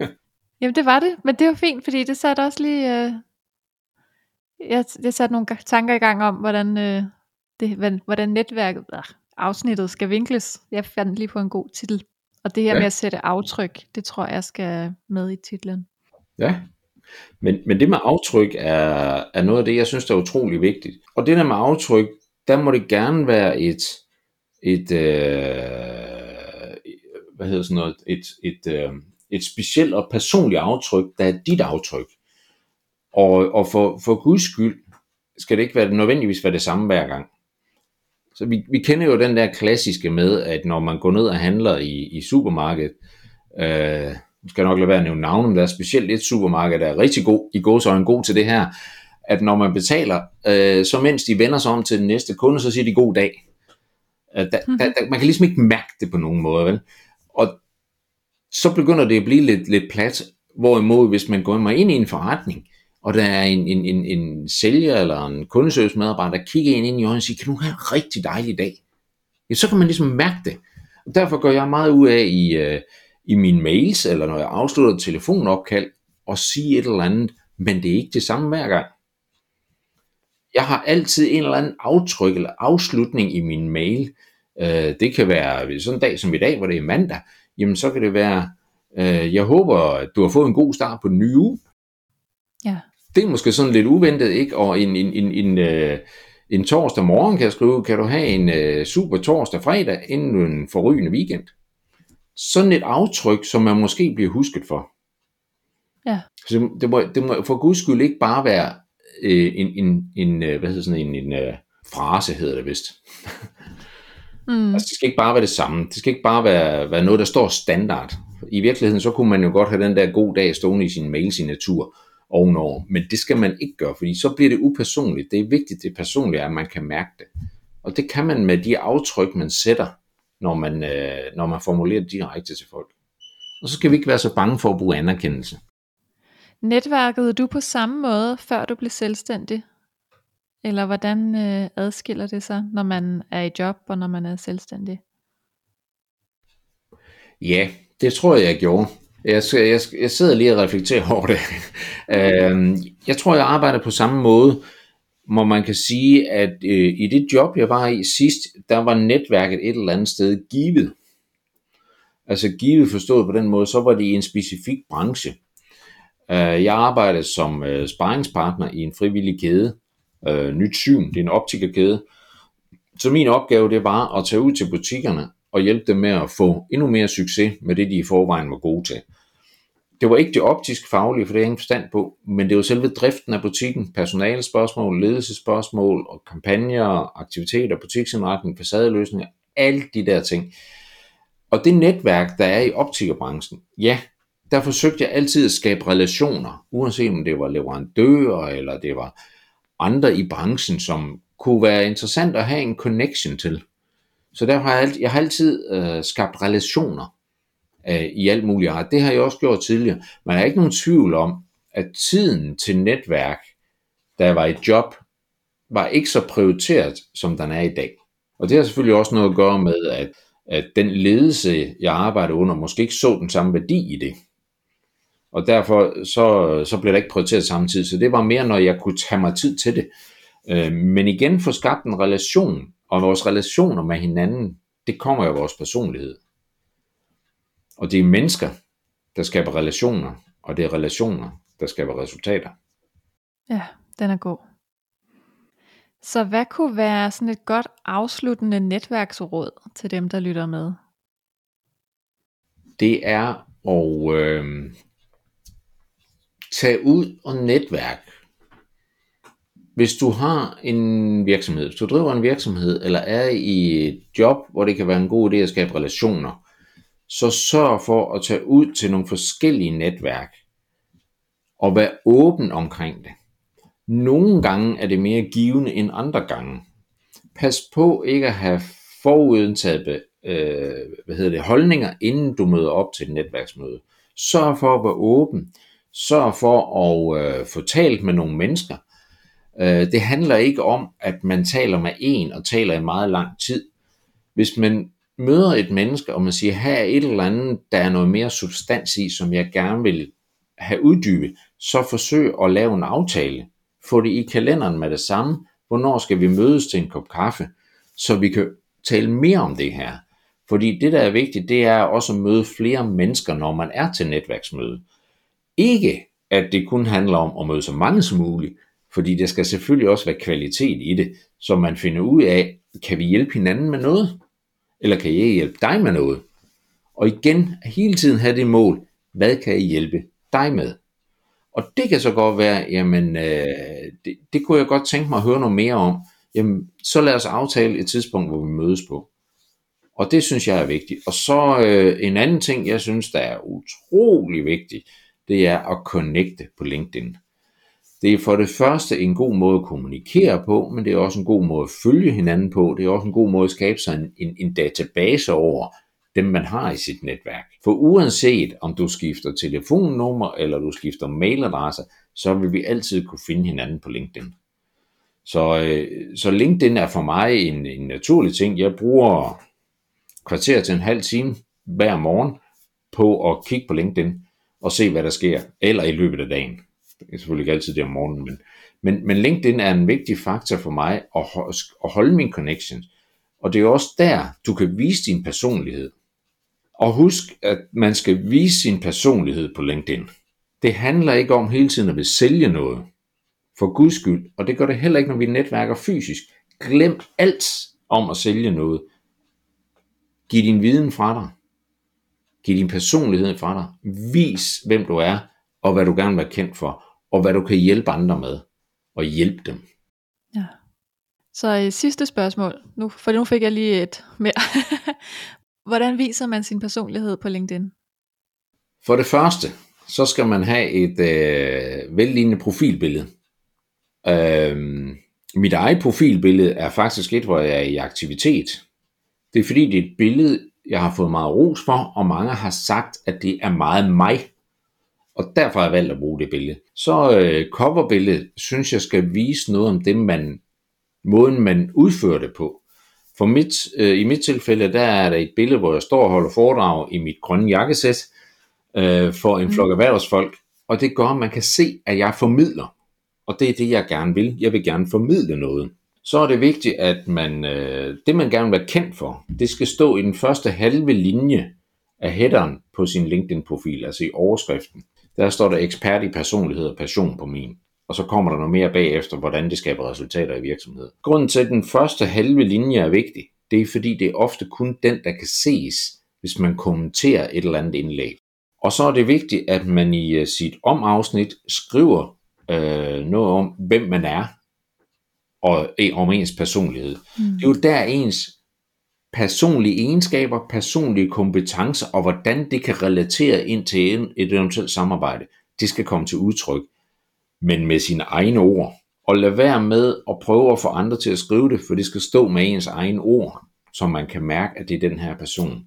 Jamen det var det, men det var fint, fordi det satte også lige, øh, jeg, det satte nogle tanker i gang om, hvordan, øh, det, hvordan netværket, øh, afsnittet skal vinkles. Jeg fandt lige på en god titel. Og det her ja. med at sætte aftryk, det tror jeg skal med i titlen. Ja, men, men det med aftryk er, er noget af det, jeg synes, der er utrolig vigtigt. Og det der med aftryk, der må det gerne være et, et øh, hvad hedder sådan noget, et, et, øh, et specielt og personligt aftryk, der er dit aftryk. Og, og for, for Guds skyld skal det ikke være, nødvendigvis være det samme hver gang. Så vi, vi kender jo den der klassiske med, at når man går ned og handler i, i supermarkedet, øh, skal jeg nok lade være at nævne navne, men der er specielt et supermarked, der er rigtig god, i gåsøjne god til det her, at når man betaler, øh, så mens de vender sig om til den næste kunde, så siger de god dag. Øh, da, da, da, man kan ligesom ikke mærke det på nogen måde, vel? Og så begynder det at blive lidt, lidt plat, hvorimod hvis man går ind i en forretning, og der er en, en, en, en sælger eller en kundeservice-medarbejder, der kigger ind, ind i øjnene og siger, kan du have en rigtig dejlig dag? Ja, så kan man ligesom mærke det. Og derfor gør jeg meget ud af i, øh, i mine mails, eller når jeg afslutter et telefonopkald, og sige et eller andet, men det er ikke det samme hver gang. Jeg har altid en eller anden aftryk eller afslutning i min mail. Øh, det kan være sådan en dag som i dag, hvor det er mandag, jamen så kan det være, øh, jeg håber, at du har fået en god start på den nye uge. Ja det er måske sådan lidt uventet, ikke? Og en, en, en, en, øh, en torsdag morgen kan jeg skrive, kan du have en øh, super torsdag fredag inden en forrygende weekend. Sådan et aftryk, som man måske bliver husket for. Ja. Så det må, det må for guds skyld ikke bare være øh, en, en, en, øh, hvad hedder sådan en, en øh, frase, hedder det vist. Mm. Altså, det skal ikke bare være det samme. Det skal ikke bare være, være noget, der står standard. I virkeligheden, så kunne man jo godt have den der god dag stående i sin mailsignatur, ovenover. Men det skal man ikke gøre, fordi så bliver det upersonligt. Det er vigtigt, det personlige er, at man kan mærke det. Og det kan man med de aftryk, man sætter, når man, øh, når man formulerer direkte til folk. Og så skal vi ikke være så bange for at bruge anerkendelse. Netværkede du på samme måde, før du blev selvstændig? Eller hvordan øh, adskiller det sig, når man er i job og når man er selvstændig? Ja, det tror jeg, jeg gjorde. Jeg, jeg, jeg sidder lige og reflekterer over det. Øhm, jeg tror, jeg arbejder på samme måde, hvor man kan sige, at øh, i det job, jeg var i sidst, der var netværket et eller andet sted givet. Altså givet forstået på den måde, så var det i en specifik branche. Øh, jeg arbejdede som øh, sparringspartner i en frivillig kæde, øh, Nyt Syn, det er en optikerkæde. Så min opgave, det var at tage ud til butikkerne og hjælpe dem med at få endnu mere succes med det, de i forvejen var gode til. Det var ikke det optisk faglige, for det er jeg ingen forstand på, men det var selve driften af butikken, personalespørgsmål, ledelsespørgsmål og kampagner, aktiviteter, butiksindretning, facadeløsninger, alle de der ting. Og det netværk, der er i optikerbranchen, ja, der forsøgte jeg altid at skabe relationer, uanset om det var leverandører eller det var andre i branchen, som kunne være interessant at have en connection til. Så derfor har jeg, jeg har altid øh, skabt relationer øh, i alt muligt art. Det har jeg også gjort tidligere. Men der er ikke nogen tvivl om, at tiden til netværk, da jeg var i job, var ikke så prioriteret, som den er i dag. Og det har selvfølgelig også noget at gøre med, at, at den ledelse, jeg arbejdede under, måske ikke så den samme værdi i det. Og derfor så, så blev det ikke prioriteret samtidig. Så det var mere, når jeg kunne tage mig tid til det. Øh, men igen få skabt en relation, og vores relationer med hinanden, det kommer jo af vores personlighed. Og det er mennesker, der skaber relationer, og det er relationer, der skaber resultater. Ja, den er god. Så hvad kunne være sådan et godt afsluttende netværksråd til dem, der lytter med? Det er at øh, tage ud og netværk. Hvis du har en virksomhed, hvis du driver en virksomhed, eller er i et job, hvor det kan være en god idé at skabe relationer, så sørg for at tage ud til nogle forskellige netværk og være åben omkring det. Nogle gange er det mere givende end andre gange. Pas på ikke at have forudindtaget øh, hvad hedder det, holdninger, inden du møder op til et netværksmøde. Sørg for at være åben. Sørg for at øh, få talt med nogle mennesker. Øh, det handler ikke om, at man taler med en og taler i meget lang tid. Hvis man møder et menneske, og man siger, her er et eller andet, der er noget mere substans i, som jeg gerne vil have uddybet, så forsøg at lave en aftale. Få det i kalenderen med det samme. Hvornår skal vi mødes til en kop kaffe, så vi kan tale mere om det her. Fordi det, der er vigtigt, det er også at møde flere mennesker, når man er til netværksmøde. Ikke, at det kun handler om at møde så mange som muligt, fordi der skal selvfølgelig også være kvalitet i det, så man finder ud af, kan vi hjælpe hinanden med noget? Eller kan jeg hjælpe dig med noget? Og igen, hele tiden have det mål, hvad kan jeg hjælpe dig med? Og det kan så godt være, jamen, øh, det, det kunne jeg godt tænke mig at høre noget mere om. Jamen, så lad os aftale et tidspunkt, hvor vi mødes på. Og det synes jeg er vigtigt. Og så øh, en anden ting, jeg synes, der er utrolig vigtigt, det er at connecte på LinkedIn. Det er for det første en god måde at kommunikere på, men det er også en god måde at følge hinanden på. Det er også en god måde at skabe sig en, en, en database over dem, man har i sit netværk. For uanset om du skifter telefonnummer eller du skifter mailadresse, så vil vi altid kunne finde hinanden på LinkedIn. Så, øh, så LinkedIn er for mig en, en naturlig ting. Jeg bruger kvarter til en halv time hver morgen på at kigge på LinkedIn og se, hvad der sker, eller i løbet af dagen. Det er selvfølgelig ikke altid det om morgenen, men, men, men LinkedIn er en vigtig faktor for mig at, at holde min connections. Og det er også der, du kan vise din personlighed. Og husk, at man skal vise sin personlighed på LinkedIn. Det handler ikke om hele tiden at vil sælge noget. For guds skyld. Og det gør det heller ikke, når vi netværker fysisk. Glem alt om at sælge noget. Giv din viden fra dig. Giv din personlighed fra dig. Vis, hvem du er, og hvad du gerne vil være kendt for, og hvad du kan hjælpe andre med, og hjælpe dem. Ja. Så øh, sidste spørgsmål, nu, for nu fik jeg lige et mere. Hvordan viser man sin personlighed på LinkedIn? For det første, så skal man have et øh, vellignende profilbillede. Øh, mit eget profilbillede er faktisk et, hvor jeg er i aktivitet. Det er fordi, det er et billede, jeg har fået meget ros for, og mange har sagt, at det er meget mig. Og derfor har jeg valgt at bruge det billede. Så øh, coverbilledet synes jeg skal vise noget om det, man, måden man udfører det på. For mit, øh, i mit tilfælde, der er der et billede, hvor jeg står og holder foredrag i mit grønne jakkesæt. øh, for en flok erhvervsfolk, og det gør, at man kan se, at jeg formidler. Og det er det, jeg gerne vil. Jeg vil gerne formidle noget. Så er det vigtigt, at man, øh, det man gerne vil være kendt for, det skal stå i den første halve linje af headeren på sin LinkedIn-profil, altså i overskriften. Der står der ekspert i personlighed og passion på min. Og så kommer der noget mere bagefter, hvordan det skaber resultater i virksomheden. Grunden til, at den første halve linje er vigtig, det er fordi, det er ofte kun den, der kan ses, hvis man kommenterer et eller andet indlæg. Og så er det vigtigt, at man i øh, sit omafsnit skriver øh, noget om, hvem man er, og om ens personlighed. Mm. Det er jo der ens personlige egenskaber, personlige kompetencer, og hvordan det kan relatere ind til et eventuelt samarbejde, det skal komme til udtryk, men med sine egne ord. Og lad være med at prøve at få andre til at skrive det, for det skal stå med ens egne ord, så man kan mærke, at det er den her person.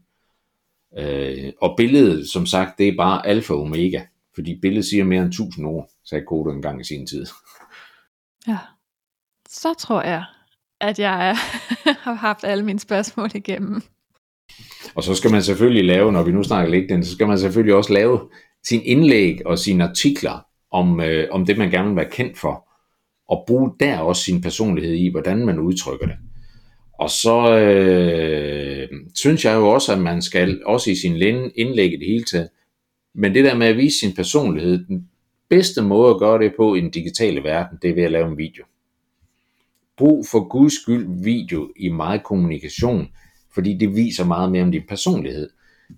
Øh, og billedet, som sagt, det er bare alfa og omega, fordi billedet siger mere end 1000 ord, sagde Kodo engang i sin tid. Ja, så tror jeg, at jeg har haft alle mine spørgsmål igennem. Og så skal man selvfølgelig lave, når vi nu snakker LinkedIn, så skal man selvfølgelig også lave sin indlæg og sine artikler om, øh, om det, man gerne vil være kendt for, og bruge der også sin personlighed i, hvordan man udtrykker det. Og så øh, synes jeg jo også, at man skal, også i sin indlæg i det hele taget, men det der med at vise sin personlighed, den bedste måde at gøre det på i den digitale verden, det er ved at lave en video. Brug for guds skyld video i meget kommunikation, fordi det viser meget mere om din personlighed.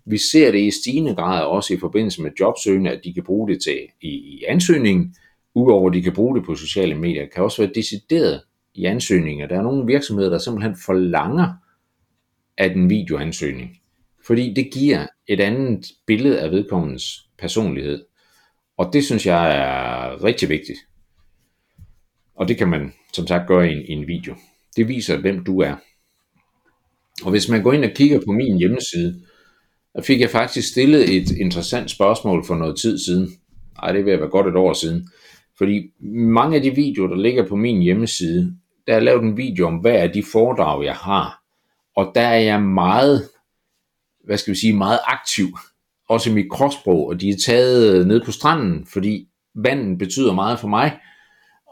Vi ser det i stigende grad også i forbindelse med jobsøgende, at de kan bruge det til i, i ansøgningen, udover at de kan bruge det på sociale medier, kan også være decideret i ansøgninger. Der er nogle virksomheder, der simpelthen forlanger af den videoansøgning, fordi det giver et andet billede af vedkommendes personlighed. Og det synes jeg er rigtig vigtigt. Og det kan man som sagt gøre i en, i en video. Det viser, hvem du er. Og hvis man går ind og kigger på min hjemmeside, der fik jeg faktisk stillet et interessant spørgsmål for noget tid siden. Ej, det vil være godt et år siden. Fordi mange af de videoer, der ligger på min hjemmeside, der er lavet en video om, hvad er de foredrag, jeg har. Og der er jeg meget, hvad skal vi sige, meget aktiv. Også i mit kropssprog, og de er taget ned på stranden, fordi vandet betyder meget for mig.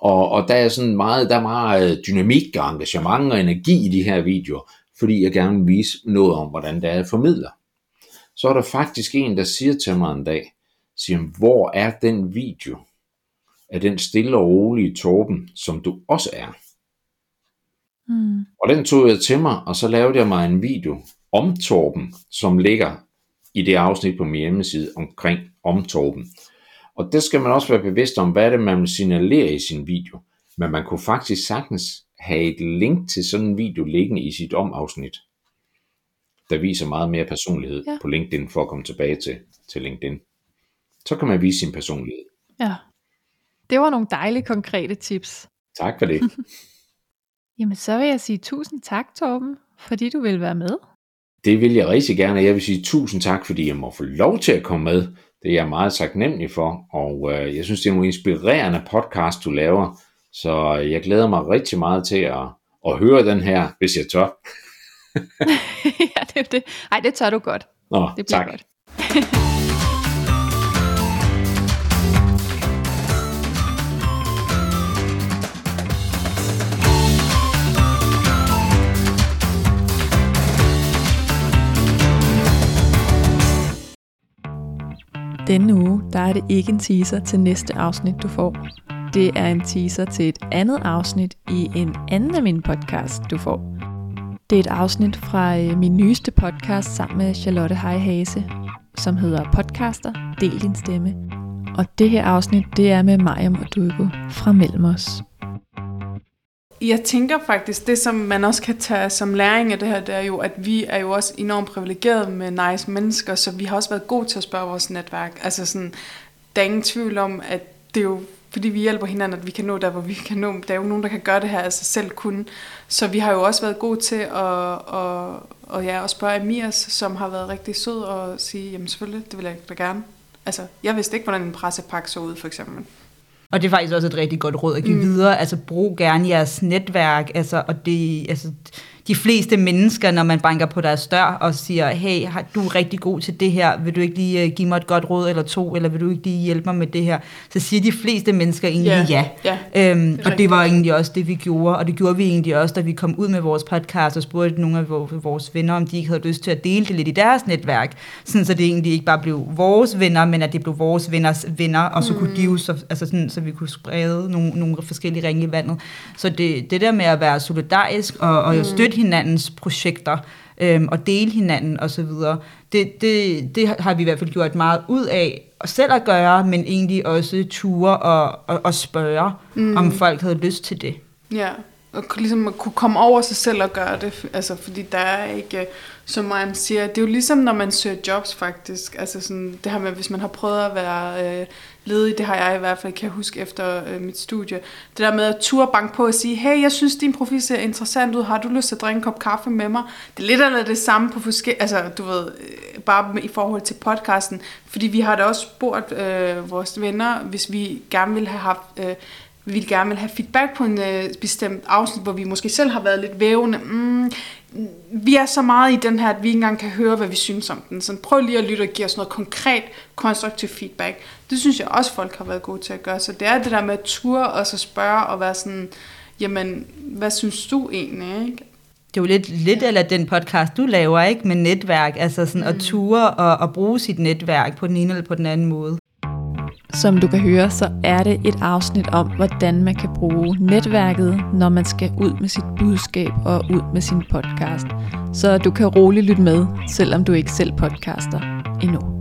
Og, og der er sådan meget, der er meget dynamik og engagement og energi i de her videoer, fordi jeg gerne vil vise noget om, hvordan det er, jeg formidler. Så er der faktisk en, der siger til mig en dag, siger, hvor er den video af den stille og rolige Torben, som du også er? Mm. Og den tog jeg til mig, og så lavede jeg mig en video om Torben, som ligger i det afsnit på min hjemmeside omkring om Torben. Og det skal man også være bevidst om, hvad er det, man vil signalere i sin video. Men man kunne faktisk sagtens have et link til sådan en video liggende i sit omafsnit, der viser meget mere personlighed ja. på LinkedIn, for at komme tilbage til, til LinkedIn. Så kan man vise sin personlighed. Ja, det var nogle dejlige konkrete tips. Tak for det. Jamen så vil jeg sige tusind tak, Torben, fordi du vil være med. Det vil jeg rigtig gerne, jeg vil sige tusind tak, fordi jeg må få lov til at komme med. Det er jeg meget taknemmelig for, og øh, jeg synes, det er nogle inspirerende podcast, du laver. Så jeg glæder mig rigtig meget til at, at høre den her, hvis jeg tør. ja, det er det. Ej, det tør du godt. Nå, det bliver tak. godt. Denne uge, der er det ikke en teaser til næste afsnit, du får. Det er en teaser til et andet afsnit i en anden af mine podcast, du får. Det er et afsnit fra øh, min nyeste podcast sammen med Charlotte Heihase, som hedder Podcaster, Del din stemme. Og det her afsnit, det er med Mariam og Dugo fra Mellem os. Jeg tænker faktisk, det som man også kan tage som læring af det her, det er jo, at vi er jo også enormt privilegerede med nice mennesker, så vi har også været gode til at spørge vores netværk. Altså sådan, der er ingen tvivl om, at det er jo fordi vi hjælper hinanden, at vi kan nå der, hvor vi kan nå. Der er jo nogen, der kan gøre det her af sig selv kun. Så vi har jo også været gode til at, at, at, ja, at spørge Amias, som har været rigtig sød og sige, jamen selvfølgelig, det vil jeg da gerne. Altså, jeg vidste ikke, hvordan en pressepakke så ud, for eksempel. Og det er faktisk også et rigtig godt råd at give mm. videre. Altså brug gerne jeres netværk, altså, og det, altså, de fleste mennesker, når man banker på deres dør og siger, hey, du er rigtig god til det her, vil du ikke lige øh, give mig et godt råd eller to, eller vil du ikke lige hjælpe mig med det her, så siger de fleste mennesker egentlig ja. ja. ja. Øhm, det og det var egentlig også det, vi gjorde, og det gjorde vi egentlig også, da vi kom ud med vores podcast og spurgte nogle af vores venner, om de ikke havde lyst til at dele det lidt i deres netværk, sådan så det egentlig ikke bare blev vores venner, men at det blev vores venners venner, og så mm. kunne de jo, så, altså sådan, så vi kunne sprede nogle, nogle forskellige ringe i vandet. Så det, det der med at være solidarisk og, og mm. støtte hinandens projekter, øhm, og dele hinanden osv., det, det, det har vi i hvert fald gjort meget ud af, selv at gøre, men egentlig også ture og, og, og spørge, mm. om folk havde lyst til det. Ja, og ligesom at kunne komme over sig selv og gøre det, altså fordi der er ikke som Mariam siger, det er jo ligesom, når man søger jobs faktisk. Altså sådan, det her med, hvis man har prøvet at være øh, ledig, det har jeg i hvert fald, kan jeg huske efter øh, mit studie. Det der med at turde banke på og sige, hey, jeg synes, din profil ser interessant ud, har du lyst til at drikke en kop kaffe med mig? Det er lidt eller det samme på forskellige, altså du ved, øh, bare i forhold til podcasten, fordi vi har da også spurgt øh, vores venner, hvis vi gerne ville have haft... Øh, vi vil gerne vil have feedback på en øh, bestemt afsnit, hvor vi måske selv har været lidt vævende. Mm, vi er så meget i den her, at vi ikke engang kan høre, hvad vi synes om den. Så prøv lige at lytte og give os noget konkret, konstruktiv feedback. Det synes jeg også, folk har været gode til at gøre. Så det er det der med at ture og så spørge og være sådan, jamen, hvad synes du egentlig? Ikke? Det er jo lidt, lidt eller den podcast, du laver, ikke? Med netværk, altså sådan mm. at ture og, og bruge sit netværk på den ene eller på den anden måde. Som du kan høre, så er det et afsnit om, hvordan man kan bruge netværket, når man skal ud med sit budskab og ud med sin podcast. Så du kan roligt lytte med, selvom du ikke selv podcaster endnu.